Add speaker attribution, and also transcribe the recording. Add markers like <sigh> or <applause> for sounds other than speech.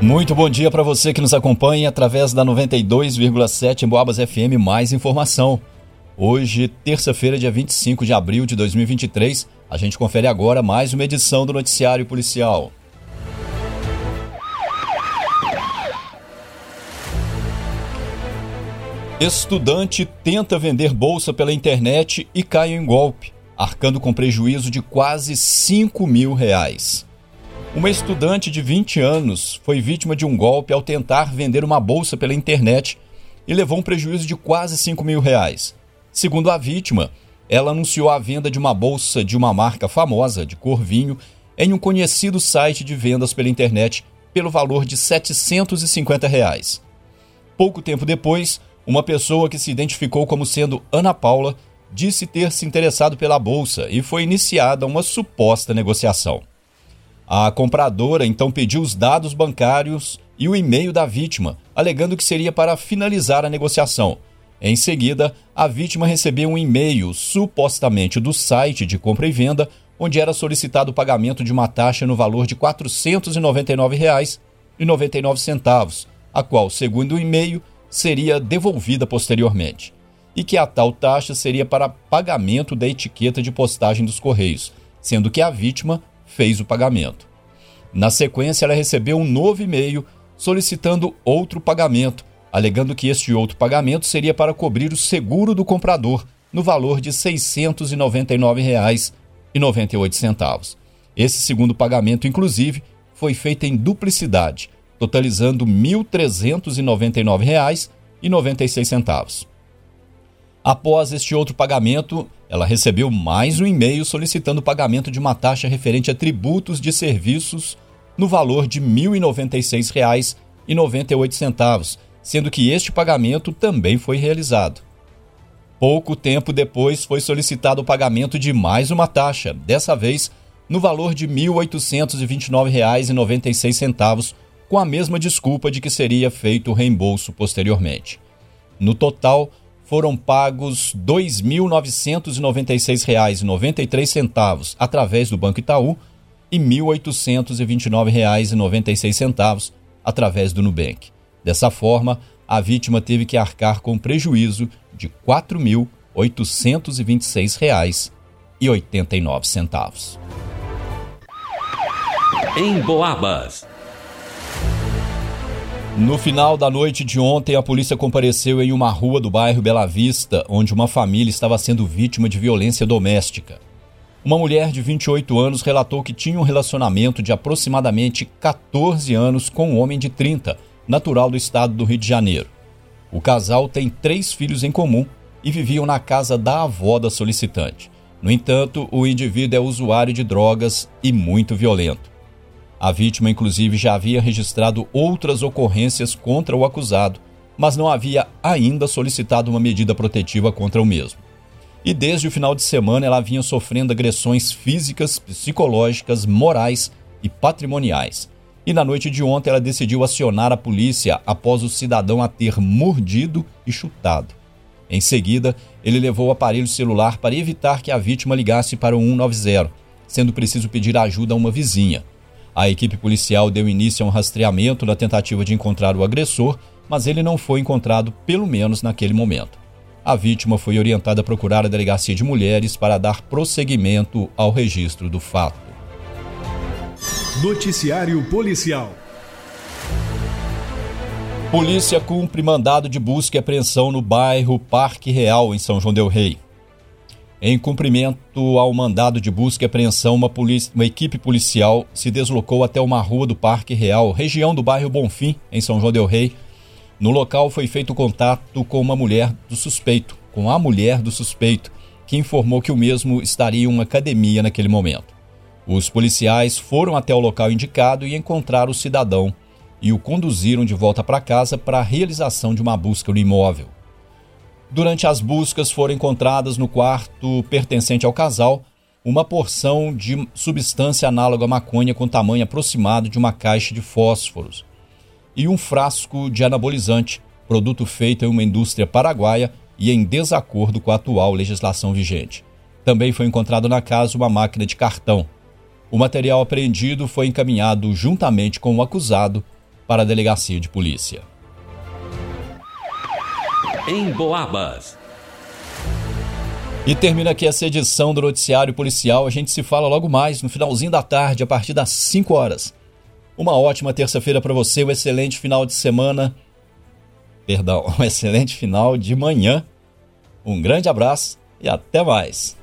Speaker 1: Muito bom dia para você que nos acompanha através da 92,7 em Boabas FM. Mais informação. Hoje, terça-feira, dia 25 de abril de 2023, a gente confere agora mais uma edição do Noticiário Policial. Estudante tenta vender bolsa pela internet e cai em golpe, arcando com prejuízo de quase 5 mil reais. Uma estudante de 20 anos foi vítima de um golpe ao tentar vender uma bolsa pela internet e levou um prejuízo de quase 5 mil reais. Segundo a vítima, ela anunciou a venda de uma bolsa de uma marca famosa de cor vinho em um conhecido site de vendas pela internet pelo valor de 750 reais. Pouco tempo depois, uma pessoa que se identificou como sendo Ana Paula disse ter se interessado pela bolsa e foi iniciada uma suposta negociação. A compradora então pediu os dados bancários e o e-mail da vítima, alegando que seria para finalizar a negociação. Em seguida, a vítima recebeu um e-mail, supostamente do site de compra e venda, onde era solicitado o pagamento de uma taxa no valor de R$ 499,99, a qual, segundo o e-mail, seria devolvida posteriormente. E que a tal taxa seria para pagamento da etiqueta de postagem dos Correios, sendo que a vítima fez o pagamento. Na sequência, ela recebeu um novo e-mail solicitando outro pagamento, alegando que este outro pagamento seria para cobrir o seguro do comprador, no valor de R$ 699,98. Esse segundo pagamento, inclusive, foi feito em duplicidade, totalizando R$ 1.399,96. Após este outro pagamento, ela recebeu mais um e-mail solicitando o pagamento de uma taxa referente a tributos de serviços no valor de R$ 1.096,98, sendo que este pagamento também foi realizado. Pouco tempo depois foi solicitado o pagamento de mais uma taxa, dessa vez no valor de R$ 1.829,96, com a mesma desculpa de que seria feito o reembolso posteriormente. No total, foram pagos R$ 2.996,93 através do Banco Itaú e R$ 1.829,96 através do Nubank. Dessa forma, a vítima teve que arcar com prejuízo de R$ 4.826,89.
Speaker 2: Em Boabas.
Speaker 1: No final da noite de ontem, a polícia compareceu em uma rua do bairro Bela Vista, onde uma família estava sendo vítima de violência doméstica. Uma mulher de 28 anos relatou que tinha um relacionamento de aproximadamente 14 anos com um homem de 30, natural do estado do Rio de Janeiro. O casal tem três filhos em comum e viviam na casa da avó da solicitante. No entanto, o indivíduo é usuário de drogas e muito violento. A vítima, inclusive, já havia registrado outras ocorrências contra o acusado, mas não havia ainda solicitado uma medida protetiva contra o mesmo. E desde o final de semana ela vinha sofrendo agressões físicas, psicológicas, morais e patrimoniais. E na noite de ontem ela decidiu acionar a polícia após o cidadão a ter mordido e chutado. Em seguida, ele levou o aparelho celular para evitar que a vítima ligasse para o 190, sendo preciso pedir ajuda a uma vizinha. A equipe policial deu início a um rastreamento na tentativa de encontrar o agressor, mas ele não foi encontrado, pelo menos naquele momento. A vítima foi orientada a procurar a delegacia de mulheres para dar prosseguimento ao registro do fato.
Speaker 3: Noticiário Policial.
Speaker 1: Polícia cumpre mandado de busca e apreensão no bairro Parque Real, em São João Del Rei. Em cumprimento ao mandado de busca e apreensão, uma, uma, equipe policial se deslocou até uma rua do Parque Real, região do bairro Bonfim, em São João Del Rei. No local foi feito contato com uma mulher do suspeito, com a mulher do suspeito, que informou que o mesmo estaria em uma academia naquele momento. Os policiais foram até o local indicado e encontraram o cidadão e o conduziram de volta para casa para a realização de uma busca no imóvel. Durante as buscas foram encontradas no quarto pertencente ao casal uma porção de substância análoga à maconha com tamanho aproximado de uma caixa de fósforos e um frasco de anabolizante, produto feito em uma indústria paraguaia e em desacordo com a atual legislação vigente. Também foi encontrado na casa uma máquina de cartão. O material apreendido foi encaminhado juntamente com o acusado para a delegacia de polícia.
Speaker 2: Em Boabas.
Speaker 1: E termina aqui essa edição do Noticiário Policial. A gente se fala logo mais no finalzinho da tarde, a partir das 5 horas. Uma ótima terça-feira para você, um excelente final de semana. Perdão, <laughs> um excelente final de manhã. Um grande abraço e até mais.